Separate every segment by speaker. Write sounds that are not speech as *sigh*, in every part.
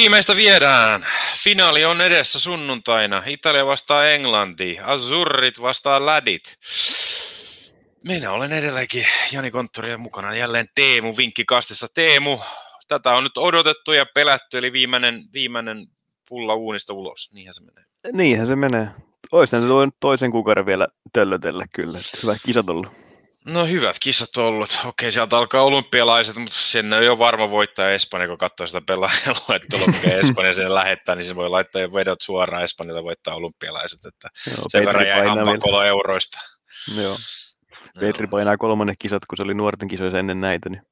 Speaker 1: Viimeistä viedään. Finaali on edessä sunnuntaina. Italia vastaa Englanti. Azurrit vastaa Lädit. Minä olen edelleenkin Jani Konttori ja mukana jälleen Teemu Vinkkikastissa. Teemu, tätä on nyt odotettu ja pelätty, eli viimeinen, viimeinen pulla uunista ulos. Niinhän se menee.
Speaker 2: Niinhän se menee. Oishan se toisen kuukauden vielä töllötellä kyllä. Hyvä kisat ollut.
Speaker 1: No hyvät kisat ollut. Okei, sieltä alkaa olympialaiset, mutta sen ei ole varma voittaa Espanja, kun katsoo sitä pelaajaluettelua, mikä *laughs* Espanja sen lähettää, niin se voi laittaa jo vedot suoraan Espanjalta voittaa olympialaiset. Että Joo, sen verran jäi hammakolo euroista.
Speaker 2: Joo. Petri painaa kolmannen kisat, kun se oli nuorten kisoissa ennen näitä. Niin.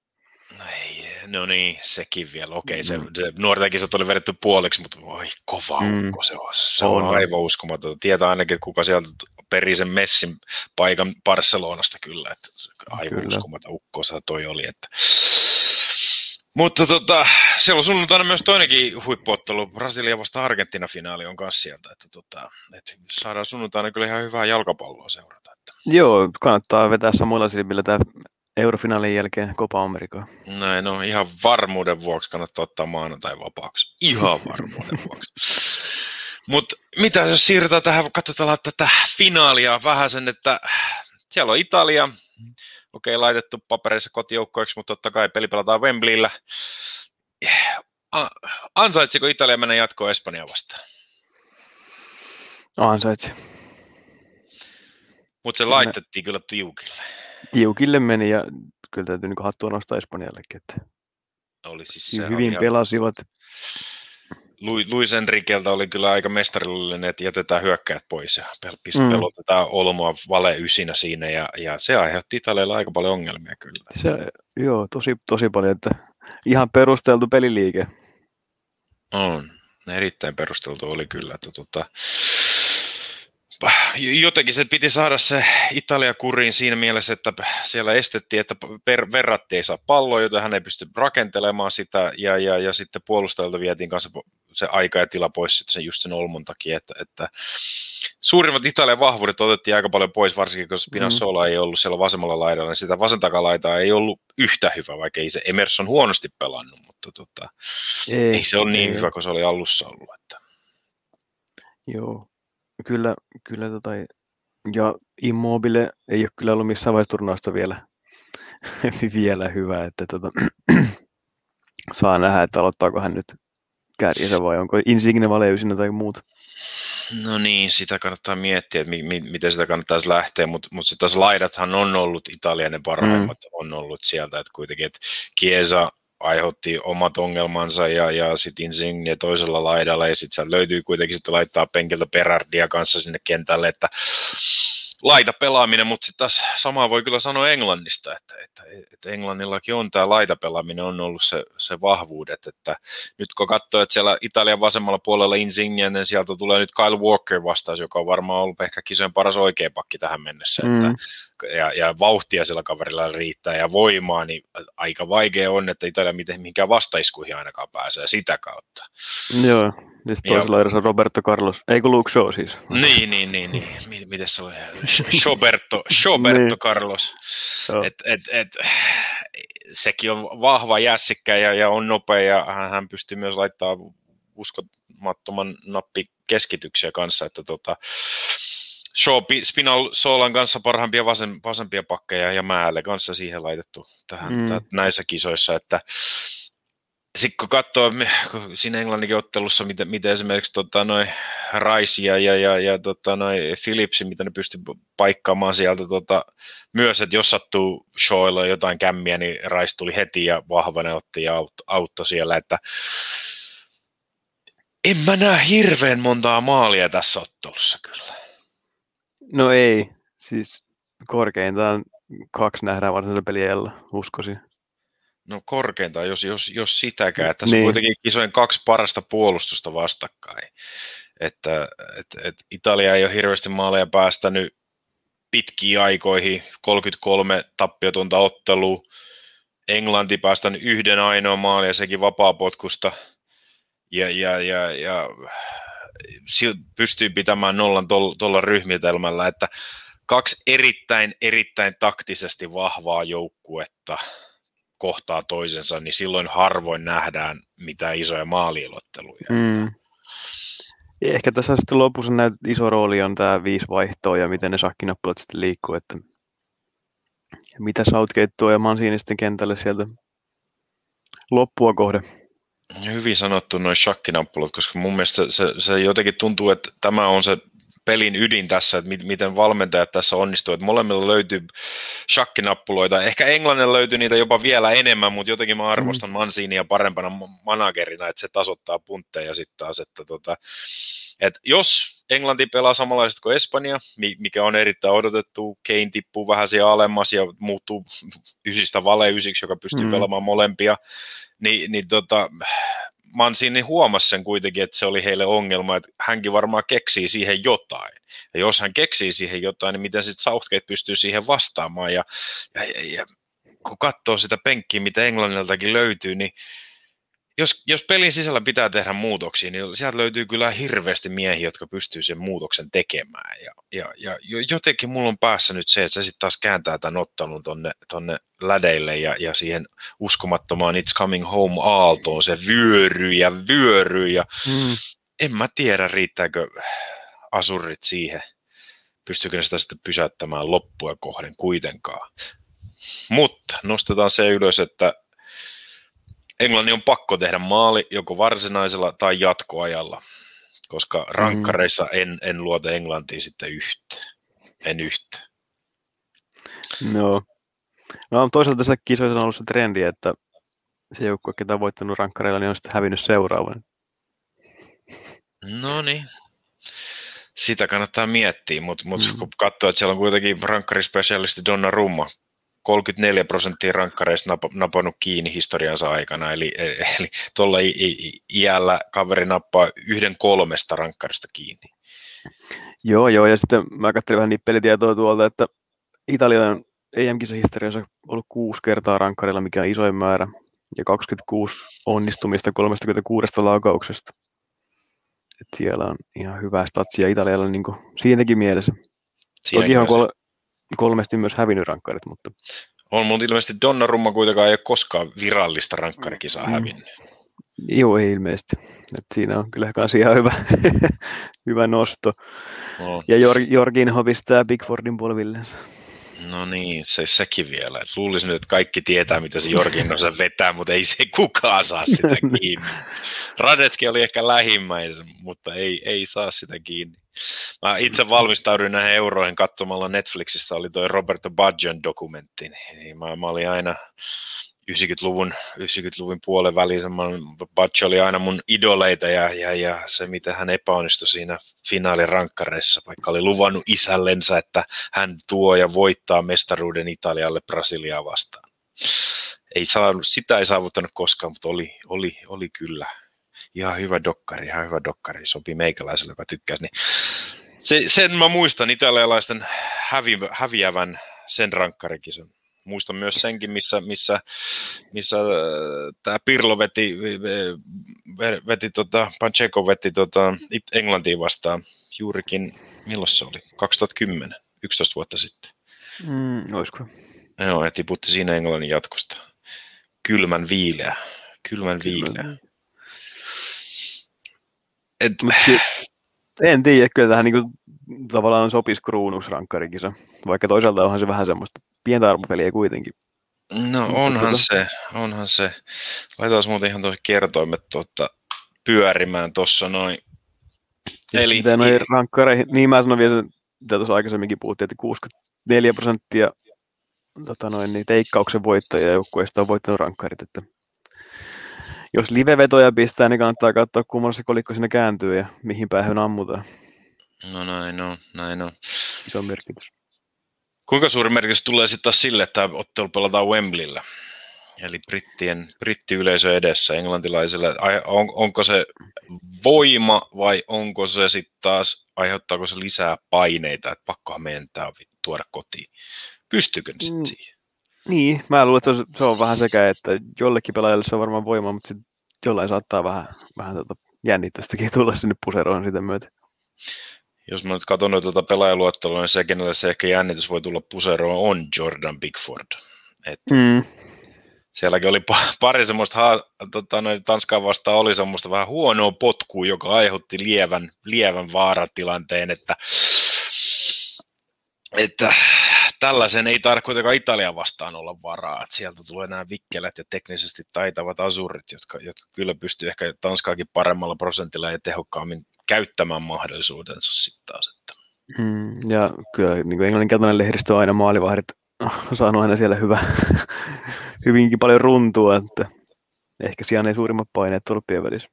Speaker 1: No, ei, no niin, sekin vielä. Okei, se, mm. se nuorten kisat oli vedetty puoliksi, mutta oi kova mm. ukko se on. Se on, on aivan uskomaton. Tietää ainakin, kuka sieltä peri sen Messin paikan Barcelonasta kyllä, että aivan kyllä. uskomaton ukkosa toi oli. Että. Mutta tota, siellä on sunnuntaina myös toinenkin huippuottelu, Brasilia vasta Argentina-finaali on kanssa sieltä, että, tota, että saadaan sunnuntaina kyllä ihan hyvää jalkapalloa seurata. Että.
Speaker 2: Joo, kannattaa vetää samoilla silmillä tämä eurofinaalin jälkeen Copa Amerikaa.
Speaker 1: Näin, no ihan varmuuden vuoksi kannattaa ottaa maanantai vapaaksi. Ihan varmuuden vuoksi. *laughs* Mutta mitä jos siirrytään tähän, katsotaan tätä finaalia vähän sen, että siellä on Italia, okei, okay, laitettu papereissa kotijoukkoiksi, mutta totta kai peli pelataan Wembleyllä. Ansaitsiko Italia mennä jatkoon Espanja vastaan?
Speaker 2: Ansaitsi.
Speaker 1: Mutta se laitettiin kyllä tiukille.
Speaker 2: Tiukille meni ja kyllä täytyy niin hattua nostaa Espanjallekin. Että
Speaker 1: oli siis se
Speaker 2: hyvin pelasivat.
Speaker 1: Luis Enrikeltä oli kyllä aika mestarillinen, että jätetään hyökkäät pois ja mm. pelotetaan Olmoa vale ysinä siinä ja, ja se aiheutti Italialle aika paljon ongelmia kyllä.
Speaker 2: Se, joo, tosi, tosi paljon, että ihan perusteltu peliliike.
Speaker 1: On, erittäin perusteltu oli kyllä. Että, tota, jotenkin se piti saada se Italia kuriin siinä mielessä, että siellä estettiin, että per, verratti ei saa palloa, joten hän ei pysty rakentelemaan sitä, ja, ja, ja sitten puolustajalta vietiin kanssa se aika ja tila pois sitten sen, just sen Olmon takia, että, että suurimmat Italian vahvuudet otettiin aika paljon pois, varsinkin kun Spinazzola mm. ei ollut siellä vasemmalla laidalla, niin sitä vasentakalaita ei ollut yhtä hyvä, vaikka ei se Emerson huonosti pelannut, mutta tota, ei, ei se ole niin ei. hyvä kuin se oli alussa ollut. Että.
Speaker 2: Joo, kyllä, kyllä tota, ja Immobile ei ole kyllä ollut missään vaiheessa turnausta vielä, *laughs* vielä hyvä, että tota, *clears throat* saa nähdä, että aloittaako hän nyt kärjessä vai onko Insigne valeusinä tai muuta.
Speaker 1: No niin, sitä kannattaa miettiä, että mi- mi- miten sitä kannattaisi lähteä, mutta mut sitten taas laidathan on ollut Italian ne parhaimmat, mm. on ollut sieltä, että kuitenkin, että Chiesa aiheutti omat ongelmansa ja, ja sitten Insigne toisella laidalla ja sitten löytyy kuitenkin sitten laittaa penkiltä Perardia kanssa sinne kentälle, että laita pelaaminen, mutta sitten taas samaa voi kyllä sanoa Englannista, että, että, että Englannillakin on tämä laita pelaaminen on ollut se, se vahvuudet, että nyt kun katsoo, että siellä Italian vasemmalla puolella Insigne, niin sieltä tulee nyt Kyle Walker vastaus, joka on varmaan ollut ehkä kisojen paras oikea pakki tähän mennessä, mm. että ja, ja vauhtia sillä kaverilla riittää ja voimaa, niin aika vaikea on, että Italia miten mihinkään vastaiskuihin ainakaan pääsee sitä kautta.
Speaker 2: Joo, ja toisella edes on Roberto Carlos, ei kun Luke Shaw siis.
Speaker 1: Niin, niin, niin, niin. *laughs* miten se oli? Shoberto, Shoberto niin. Carlos. Et, et, et, sekin on vahva jässikkä ja, ja on nopea ja hän, hän pystyy myös laittamaan uskomattoman nappi keskityksiä kanssa, että tota, Shaw Spinal Solan kanssa parhaimpia vasen, vasempia pakkeja ja Määlle kanssa siihen laitettu tähän, mm. tähän näissä kisoissa, että sitten kun katsoo siinä Englannin ottelussa, miten, miten esimerkiksi tota, noin Rice ja, ja, ja, ja tota, noin Philipsi, mitä ne pystyy paikkaamaan sieltä tota, myös, että jos sattuu Shawilla jotain kämmiä, niin Rice tuli heti ja vahvana otti ja auttoi autto siellä, että en mä näe hirveän montaa maalia tässä ottelussa kyllä.
Speaker 2: No ei, siis korkeintaan kaksi nähdään varsinaisella peliellä, uskoisin.
Speaker 1: No korkeintaan, jos, jos, jos sitäkään. Tässä niin. on kuitenkin kisojen kaksi parasta puolustusta vastakkain. Että et, et Italia ei ole hirveästi maaleja päästänyt pitkiin aikoihin, 33 tappiotonta ottelua. Englanti päästänyt yhden ainoa maalia, sekin vapaapotkusta. Ja, ja, ja, ja pystyy pitämään nollan tuolla ryhmitelmällä, että kaksi erittäin, erittäin taktisesti vahvaa joukkuetta – kohtaa toisensa, niin silloin harvoin nähdään mitään isoja maaliilotteluja. Mm.
Speaker 2: Ehkä tässä sitten lopussa näet iso rooli on tämä viisi vaihtoa ja miten ne shakkinappulat sitten liikkuu, että mitä Southgate tuo ja Mancini sitten kentälle sieltä loppua kohde.
Speaker 1: Hyvin sanottu noin shakkinappulat, koska mun mielestä se, se, se jotenkin tuntuu, että tämä on se pelin ydin tässä, että miten valmentajat tässä onnistuu, että molemmilla löytyy shakkinappuloita, ehkä Englannilla löytyy niitä jopa vielä enemmän, mutta jotenkin mä arvostan mm. Mansiinia parempana managerina, että se tasoittaa puntteja sitten taas, että tota, että jos Englanti pelaa samanlaisesti kuin Espanja, mikä on erittäin odotettu, Kane tippuu vähän siellä alemmas ja muuttuu *laughs* ysistä vale ysiksi, joka pystyy mm. pelaamaan molempia, niin, niin tota, Mansini huomasi sen kuitenkin, että se oli heille ongelma, että hänkin varmaan keksii siihen jotain. Ja jos hän keksii siihen jotain, niin miten sitten Southgate pystyy siihen vastaamaan. Ja, ja, ja kun katsoo sitä penkkiä, mitä Englanniltakin löytyy, niin jos, jos pelin sisällä pitää tehdä muutoksia, niin sieltä löytyy kyllä hirveästi miehiä, jotka pystyy sen muutoksen tekemään. Ja, ja, ja jotenkin mulla on päässä nyt se, että se sitten taas kääntää tämän ottanut tonne, tonne lädeille ja, ja siihen uskomattomaan It's Coming Home aaltoon. Se vyöryy ja vyöryy ja mm. en mä tiedä, riittääkö asurit siihen. Pystyykö ne sitä sitten pysäyttämään loppua kohden kuitenkaan. Mutta nostetaan se ylös, että Englannin on pakko tehdä maali joko varsinaisella tai jatkoajalla, koska mm. rankkareissa en, en luota Englantiin sitten yhtä. En yhtä.
Speaker 2: No. no toisaalta tässä kisoissa on ollut se trendi, että se joukkue, ketä on voittanut rankkareilla, niin on sitten hävinnyt seuraavan.
Speaker 1: No niin. Sitä kannattaa miettiä, mutta mut mm. kun katsoo, että siellä on kuitenkin rankkarispesialisti Donna Rumma 34 prosenttia rankkareista nap, napannut kiinni historiansa aikana, eli, eli tuolla iällä kaveri nappaa yhden kolmesta rankkarista kiinni.
Speaker 2: Joo, joo, ja sitten mä katselin vähän niitä pelitietoja tuolta, että Italia on EM-kisahistoriassa ollut kuusi kertaa rankkarilla, mikä on isoin määrä, ja 26 onnistumista 36 laukauksesta. Et siellä on ihan hyvää statsia Italialla niin siinäkin mielessä. Siinäkin Toki on kol- kolmesti myös hävinnyt rankkarit, mutta...
Speaker 1: On, mutta ilmeisesti Donnarumma kuitenkaan ei ole koskaan virallista rankkarikisaa mm. hävinnyt.
Speaker 2: Joo, ei ilmeisesti. Et siinä on kyllä kans ihan hyvä, *laughs* hyvä nosto. No. Ja Jor- Jorginho pistää Bigfordin polvillensa.
Speaker 1: No niin, se, sekin vielä. Et luulisin nyt, että kaikki tietää, mitä se Jorginho vetää, mutta ei se kukaan saa sitä *laughs* kiinni. Radetski oli ehkä lähimmäisen, mutta ei, ei saa sitä kiinni. Mä itse valmistauduin näihin euroihin katsomalla Netflixistä, oli toi Roberto Baggio dokumentti, niin mä, mä olin aina 90-luvun, 90-luvun puolen välissä, Baggio oli aina mun idoleita ja, ja, ja se, miten hän epäonnistui siinä finaalin rankkareissa, vaikka oli luvannut isällensä, että hän tuo ja voittaa mestaruuden Italialle Brasiliaa vastaan. Ei saanut, sitä ei saavuttanut koskaan, mutta oli, oli, oli kyllä ihan hyvä dokkari, ihan hyvä dokkari, sopii meikäläiselle, joka tykkäsi. Niin se, sen mä muistan italialaisten hävi, häviävän sen rankkarikisan. Muistan myös senkin, missä, missä, missä äh, tämä Pirlo veti, veti tota, Pacheco veti tota, Englantiin vastaan juurikin, milloin se oli? 2010, 11 vuotta sitten.
Speaker 2: Mm, olisiko?
Speaker 1: Joo, ja tiputti siinä Englannin jatkosta. Kylmän viileä. Kylmän viileä.
Speaker 2: Et... En tiedä, kyllä tähän niin tavallaan sopisi kruunusrankkarikisa, vaikka toisaalta onhan se vähän semmoista pientä arvopeliä kuitenkin.
Speaker 1: No onhan tuota... se, onhan se. Laitetaan muuten ihan tuossa kertoimet tuota, pyörimään tuossa noin.
Speaker 2: Eli... Rankkareihin, niin mä sanoin vielä, mitä tuossa aikaisemminkin puhuttiin, että 64 prosenttia tota noin, niin teikkauksen voittajia joukkueista on voittanut rankkarit, että jos live-vetoja pistää, niin kannattaa katsoa, kummalla se kolikko sinne kääntyy ja mihin päähän ammutaan.
Speaker 1: No näin on, näin on.
Speaker 2: Iso merkitys.
Speaker 1: Kuinka suuri merkitys tulee sitten taas sille, että ottelu pelataan Wembleyllä? Eli brittien, brittiyleisö edessä englantilaisille. On, onko se voima vai onko se sitten taas, aiheuttaako se lisää paineita, että pakkohan meidän tämä tuoda kotiin? Pystyykö ne sitten mm. siihen?
Speaker 2: Niin, mä luulen, että se on, vähän sekä, että jollekin pelaajalle se on varmaan voima, mutta jollain saattaa vähän, vähän tota jännittästäkin tulla sinne puseroon sitä myötä.
Speaker 1: Jos mä nyt katson tuota pelaajaluottelua, niin se, kenelle se ehkä jännitys voi tulla puseroon, on Jordan Bigford. Et mm. sielläkin oli pari semmoista, tota, noin Tanskaa vastaan oli semmoista vähän huonoa potkua, joka aiheutti lievän, lievän vaaratilanteen, että, että tällaisen ei tarvitse kuitenkaan Italia vastaan olla varaa. Että sieltä tulee nämä vikkelät ja teknisesti taitavat asurit, jotka, jotka kyllä pystyy ehkä Tanskaakin paremmalla prosentilla ja tehokkaammin käyttämään mahdollisuudensa sitten taas. Että.
Speaker 2: Mm, ja kyllä niin englanninkielinen lehdistö on aina maalivahdit *laughs* saanut aina siellä hyvä, *laughs* hyvinkin paljon runtua, että ehkä siellä ei suurimmat paineet tolppien välissä.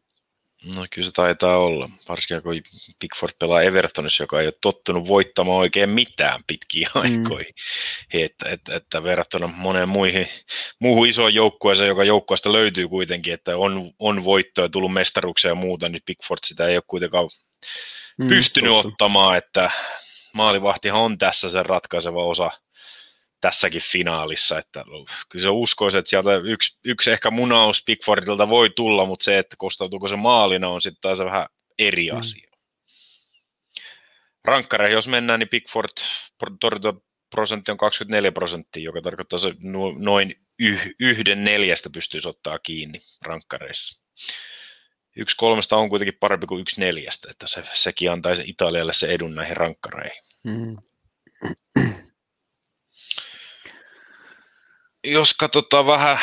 Speaker 1: No kyllä se taitaa olla, varsinkin kun Pickford pelaa Evertonissa, joka ei ole tottunut voittamaan oikein mitään pitkiä mm. aikoihin. Että, että, että verrattuna moneen muihin, muuhun isoon joukkueeseen, joka joukkueesta löytyy kuitenkin, että on, on voittoja, tullut mestaruksia ja muuta, niin Pickford sitä ei ole kuitenkaan mm, pystynyt totta. ottamaan, että maalivahtihan on tässä se ratkaiseva osa tässäkin finaalissa, että kyllä se uskoisi, että sieltä yksi, yksi ehkä munaus Pickfordilta voi tulla, mutta se, että kostautuuko se maalina, on sitten taas vähän eri mm. asia. Rankkareihin, jos mennään, niin Pickford prosentti on 24 prosenttia, joka tarkoittaa se noin yhden neljästä pystyisi ottaa kiinni rankkareissa. Yksi kolmesta on kuitenkin parempi kuin yksi neljästä, että se, sekin antaisi Italialle se edun näihin rankkareihin. Mm jos katsotaan vähän,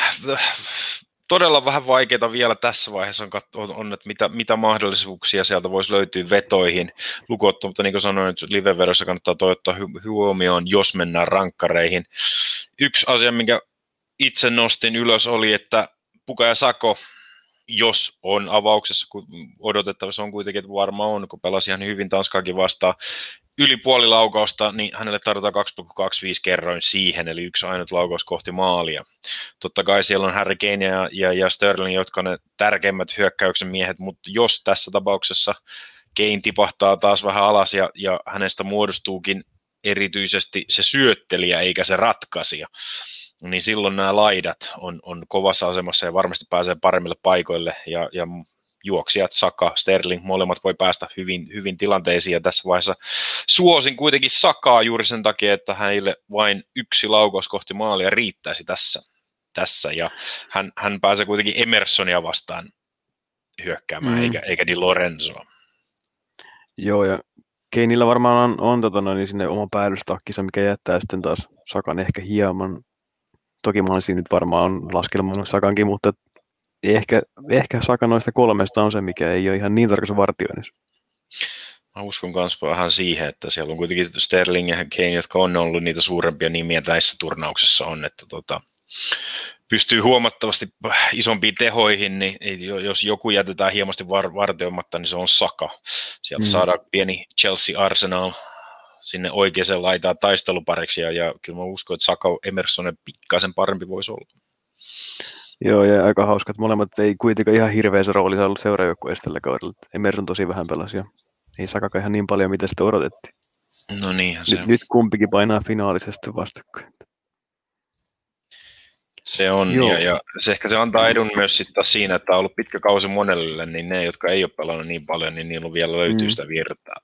Speaker 1: todella vähän vaikeita vielä tässä vaiheessa on, on, että mitä, mitä mahdollisuuksia sieltä voisi löytyä vetoihin lukotta, mutta niin kuin sanoin, että livevedossa kannattaa toivottaa huomioon, jos mennään rankkareihin. Yksi asia, minkä itse nostin ylös oli, että Puka ja Sako jos on avauksessa, kun odotettavassa on kuitenkin, että varmaan on, kun pelasi ihan hyvin Tanskaakin vastaan, yli puoli laukausta, niin hänelle tarvitaan 2,25 kerroin siihen, eli yksi ainut laukaus kohti maalia. Totta kai siellä on Harry Kane ja, ja, ja Sterling, jotka ne tärkeimmät hyökkäyksen miehet, mutta jos tässä tapauksessa Kane tipahtaa taas vähän alas ja, ja hänestä muodostuukin erityisesti se syöttelijä eikä se ratkaisija, niin silloin nämä laidat on, on kovassa asemassa ja varmasti pääsee paremmille paikoille ja, ja juoksijat, Saka, Sterling, molemmat voi päästä hyvin, hyvin tilanteisiin ja tässä vaiheessa suosin kuitenkin Sakaa juuri sen takia, että hänelle vain yksi laukaus kohti maalia riittäisi tässä, tässä ja hän, hän pääsee kuitenkin Emersonia vastaan hyökkäämään, mm. eikä, eikä Di Lorenzoa.
Speaker 2: Joo, ja Keinillä varmaan on, on tota noin, niin sinne oma päällystakkinsa, mikä jättää sitten taas Sakan ehkä hieman Toki mä olisin nyt varmaan on laskelmannut Sakankin, mutta ehkä, ehkä Saka noista kolmesta on se, mikä ei ole ihan niin tarkassa vartioinnissa.
Speaker 1: Mä uskon myös vähän siihen, että siellä on kuitenkin Sterling ja Kane, jotka on ollut niitä suurempia nimiä tässä turnauksessa on, että tota, pystyy huomattavasti isompiin tehoihin, niin jos joku jätetään hienosti var- vartioimatta, niin se on Saka. Sieltä mm. saadaan pieni Chelsea Arsenal sinne oikeaan laitaan taistelupariksi, ja, ja kyllä mä uskon, että Saka Emersonen pikkasen parempi voisi olla.
Speaker 2: Joo, ja aika hauska, että molemmat ei kuitenkaan ihan hirveässä roolissa ollut seuraajoukkueessa tällä kaudella. Emerson tosi vähän pelasi, ja ei Sakaka ihan niin paljon, mitä sitä odotettiin.
Speaker 1: No niinhän se
Speaker 2: nyt, nyt kumpikin painaa finaalisesti vastakkain.
Speaker 1: Se on, Joo. ja, ja se ehkä se antaa edun myös sitten siinä, että on ollut pitkä kausi monelle, niin ne, jotka ei ole pelannut niin paljon, niin niillä vielä löytyy mm. sitä virtaa.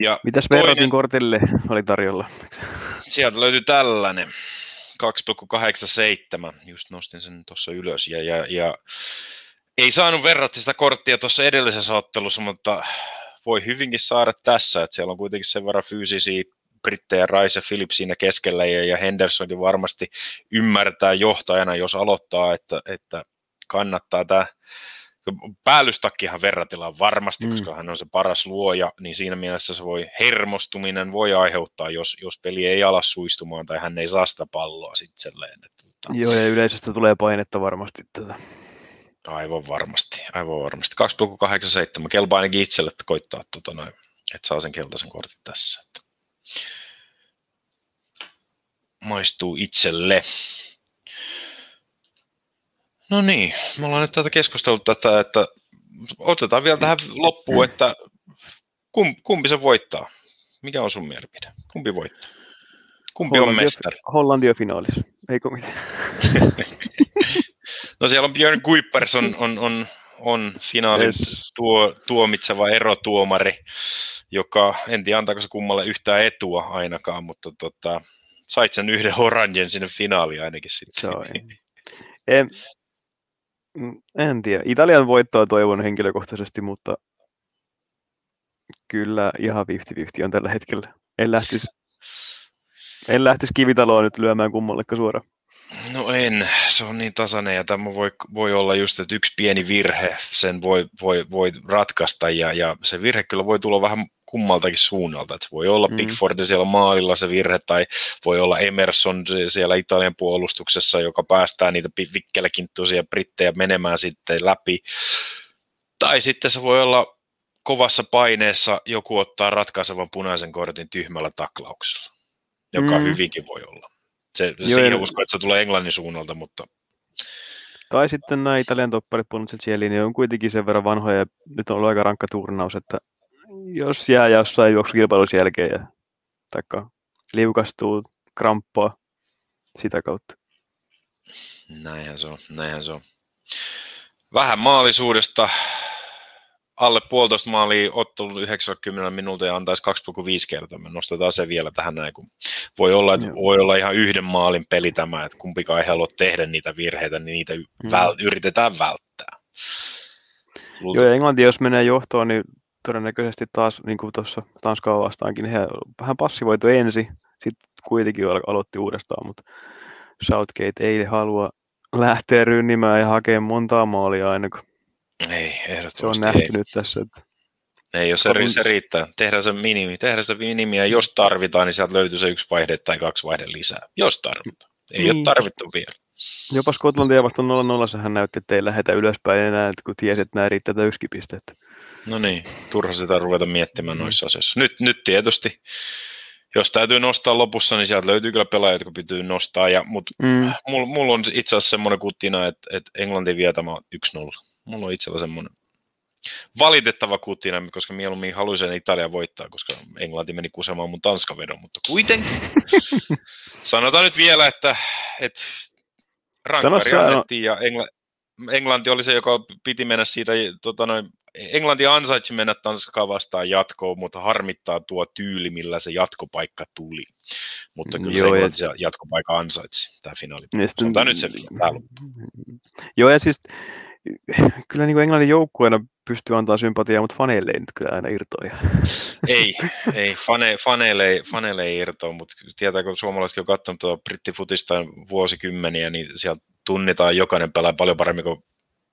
Speaker 2: Ja Mitäs toinen, kortille oli tarjolla?
Speaker 1: Sieltä löytyy tällainen. 2,87, just nostin sen tuossa ylös, ja, ja, ja ei saanut verratti sitä korttia tuossa edellisessä ottelussa, mutta voi hyvinkin saada tässä, että siellä on kuitenkin sen verran fyysisiä brittejä, Rice ja Phillips siinä keskellä, ja, ja Hendersonkin varmasti ymmärtää johtajana, jos aloittaa, että, että kannattaa tämä päällystakkihan verratilla varmasti, mm. koska hän on se paras luoja, niin siinä mielessä se voi, hermostuminen voi aiheuttaa, jos, jos peli ei ala suistumaan tai hän ei saa sitä palloa itselleen. Että,
Speaker 2: tota... Joo, ja yleisöstä tulee painetta varmasti tätä.
Speaker 1: Aivan varmasti, aivan varmasti. 2,87, kelpaa ainakin itselle, että koittaa, tota noin, että saa sen keltaisen kortin tässä. Että maistuu itselle. No niin, me ollaan nyt tätä keskusteltu tätä, että otetaan vielä tähän loppuun, että kum, kumpi se voittaa? Mikä on sun mielipide? Kumpi voittaa? Kumpi Hollanti on mestari?
Speaker 2: Hollanti on finaalissa, eikö mitään? *laughs*
Speaker 1: no siellä on Björn Kuipers on, on, on, on finaalin yes. tuo, tuomitseva erotuomari, joka en tiedä antaako se kummalle yhtään etua ainakaan, mutta tota, sait sen yhden oranjen sinne finaaliin ainakin sitten.
Speaker 2: Se *laughs* on. En tiedä. Italian voittoa toivon henkilökohtaisesti, mutta kyllä ihan 50-50 on tällä hetkellä. En lähtisi, en lähtisi kivitaloa nyt lyömään kummallekaan suoraan.
Speaker 1: No en, se on niin tasainen ja tämä voi, voi olla just, että yksi pieni virhe sen voi, voi, voi ratkaista ja, ja se virhe kyllä voi tulla vähän kummaltakin suunnalta. Että voi olla mm. Pickford siellä maalilla se virhe tai voi olla Emerson siellä Italian puolustuksessa, joka päästää niitä vikkelekinttuisia brittejä menemään sitten läpi. Tai sitten se voi olla kovassa paineessa joku ottaa ratkaisevan punaisen kortin tyhmällä taklauksella, joka mm. hyvinkin voi olla. Se, Joo, siihen ja... usko, että se tulee Englannin suunnalta, mutta...
Speaker 2: Tai sitten nämä Italian topparit Ponce Cieli, niin on kuitenkin sen verran vanhoja, ja nyt on ollut aika rankka turnaus, että jos jää jossain juoksukilpailussa jälkeen ja taikka liukastuu kramppaa sitä kautta.
Speaker 1: Näinhän se on, näinhän se on. Vähän maalisuudesta alle puolitoista maalia ottelu 90 minuutin ja antaisi 2,5 kertaa. Me nostetaan se vielä tähän näin, kun voi olla, että Joo. voi olla ihan yhden maalin peli tämä, että kumpikaan ei halua tehdä niitä virheitä, niin niitä mm. väl- yritetään välttää.
Speaker 2: Luulta... Joo, Englanti jos menee johtoon, niin todennäköisesti taas, niin kuin tuossa Tanskaa vastaankin, he vähän passivoitu ensin, sitten kuitenkin aloitti uudestaan, mutta Southgate ei halua lähteä rynnimään ja hakemaan montaa maalia aina, kun
Speaker 1: ei, ehdottomasti
Speaker 2: Se on nähty
Speaker 1: ei.
Speaker 2: nyt tässä. Että...
Speaker 1: Ei, jos se, se riittää. Tehdään se minimi. Tehdään se minimi, ja jos tarvitaan, niin sieltä löytyy se yksi vaihde tai kaksi vaihde lisää. Jos tarvitaan. Ei niin. ole tarvittu vielä.
Speaker 2: Jopa Skotlantia vastaan 0-0 hän näytti, että ei lähetä ylöspäin enää, kun tiesi, että nämä riittää yksi pistettä.
Speaker 1: No niin, turha sitä ruveta miettimään mm. noissa asioissa. Nyt, nyt tietysti, jos täytyy nostaa lopussa, niin sieltä löytyy kyllä pelaajia, jotka pitää nostaa. Ja, mutta mm. mulla mul on itse asiassa semmoinen kutina, että, että Englanti vie tämä 1-0 mulla on itsellä semmoinen valitettava kutina, koska mieluummin haluaisin Italia voittaa, koska Englanti meni kusemaan mun Tanskavedon, mutta kuitenkin. *laughs* Sanotaan nyt vielä, että, että rankkari annettiin ja Engla, Englanti oli se, joka piti mennä siitä, tota noin, Englanti ansaitsi mennä Tanskaa vastaan jatkoon, mutta harmittaa tuo tyyli, millä se jatkopaikka tuli. Mutta kyllä Joo, se Englanti se jatkopaikka ansaitsi, tämä finaali. Sanotaan nyt se vielä.
Speaker 2: Joo, ja siis kyllä niin kuin Englannin joukkueena pystyy antaa sympatiaa, mutta faneille ei nyt kyllä aina irtoa.
Speaker 1: Ei, ei fane, faneille, ei, faneille ei irtoa, mutta tietää, kun suomalaisetkin on katsonut tuota brittifutista vuosikymmeniä, niin sieltä tunnitaan jokainen pelaaja paljon paremmin kuin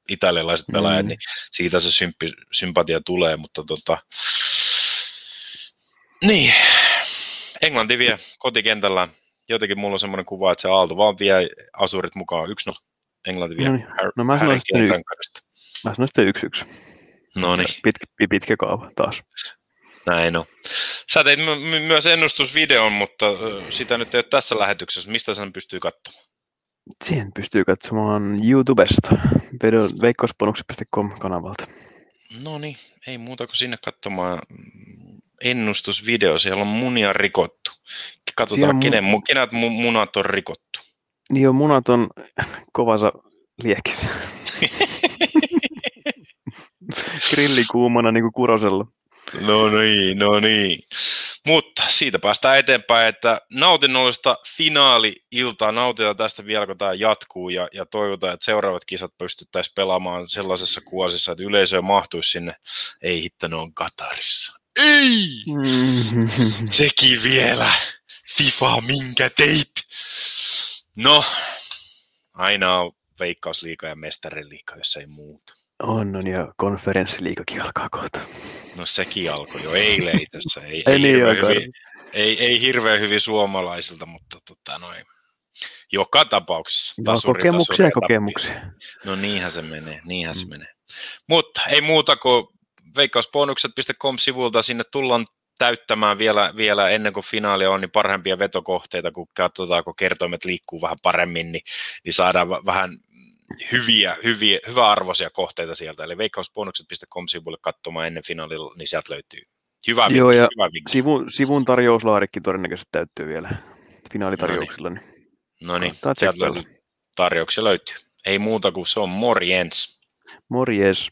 Speaker 1: italialaiset pelaajat, mm. niin siitä se sympi, sympatia tulee, mutta tota, niin, Englanti vie kotikentällä. Jotenkin mulla on semmoinen kuva, että se Aalto vaan vie asurit mukaan 1-0. Englanti vie no, niin.
Speaker 2: no mä sanoin sitten, mä sanoin sitten yksi yksi.
Speaker 1: No niin.
Speaker 2: Pitkä, pitkä kaava taas.
Speaker 1: Näin on. Sä teit my- myös ennustusvideon, mutta sitä nyt ei ole tässä lähetyksessä. Mistä sen pystyy katsomaan?
Speaker 2: Siihen pystyy katsomaan YouTubesta, veikkausponukset.com kanavalta.
Speaker 1: No niin, ei muuta kuin sinne katsomaan ennustusvideo. Siellä on munia rikottu. Katsotaan, mun... kenen, kenet munat on rikottu.
Speaker 2: Joo, munat on kovassa liekissä. *laughs* Grilli kuumana niin kuin kurosella.
Speaker 1: No niin, no niin. Mutta siitä päästään eteenpäin, että nautinnollista finaali-iltaa nautitaan tästä vielä, kun tämä jatkuu ja, ja toivotaan, että seuraavat kisat pystyttäisiin pelaamaan sellaisessa kuosissa, että yleisö mahtuisi sinne. Ei hitto, ne on Katarissa. Ei! Mm-hmm. Sekin vielä. FIFA, minkä teit? No, aina on veikkausliika ja mestariliika, jos ei muuta.
Speaker 2: On, on ja konferenssiliikakin alkaa kohta.
Speaker 1: No sekin alkoi jo eilen itse Ei, ei, ei, niin hyvin, ei, ei hirveän hyvin suomalaisilta, mutta tota noin. Joka tapauksessa.
Speaker 2: No, tasuri, kokemuksia tasuri, kokemuksia.
Speaker 1: No niinhän se menee, niinhän mm. se menee. Mutta ei muuta kuin veikkausbonukset.com-sivulta sinne tullaan täyttämään vielä, vielä ennen kuin finaalia on, niin parempia vetokohteita, kun katsotaan, kun kertoimet liikkuu vähän paremmin, niin, niin saadaan vähän hyviä, hyviä, hyvä-arvoisia kohteita sieltä. Eli veikkausbonukset.com sivulle katsomaan ennen finaalilla, niin sieltä löytyy hyvä
Speaker 2: Joo, ja hyvä sivun, sivun tarjouslaarikki todennäköisesti täyttyy vielä finaalitarjouksilla.
Speaker 1: No niin, no niin. sieltä löytyy, tarjouksia löytyy. Ei muuta kuin se on morjens.
Speaker 2: Morjes.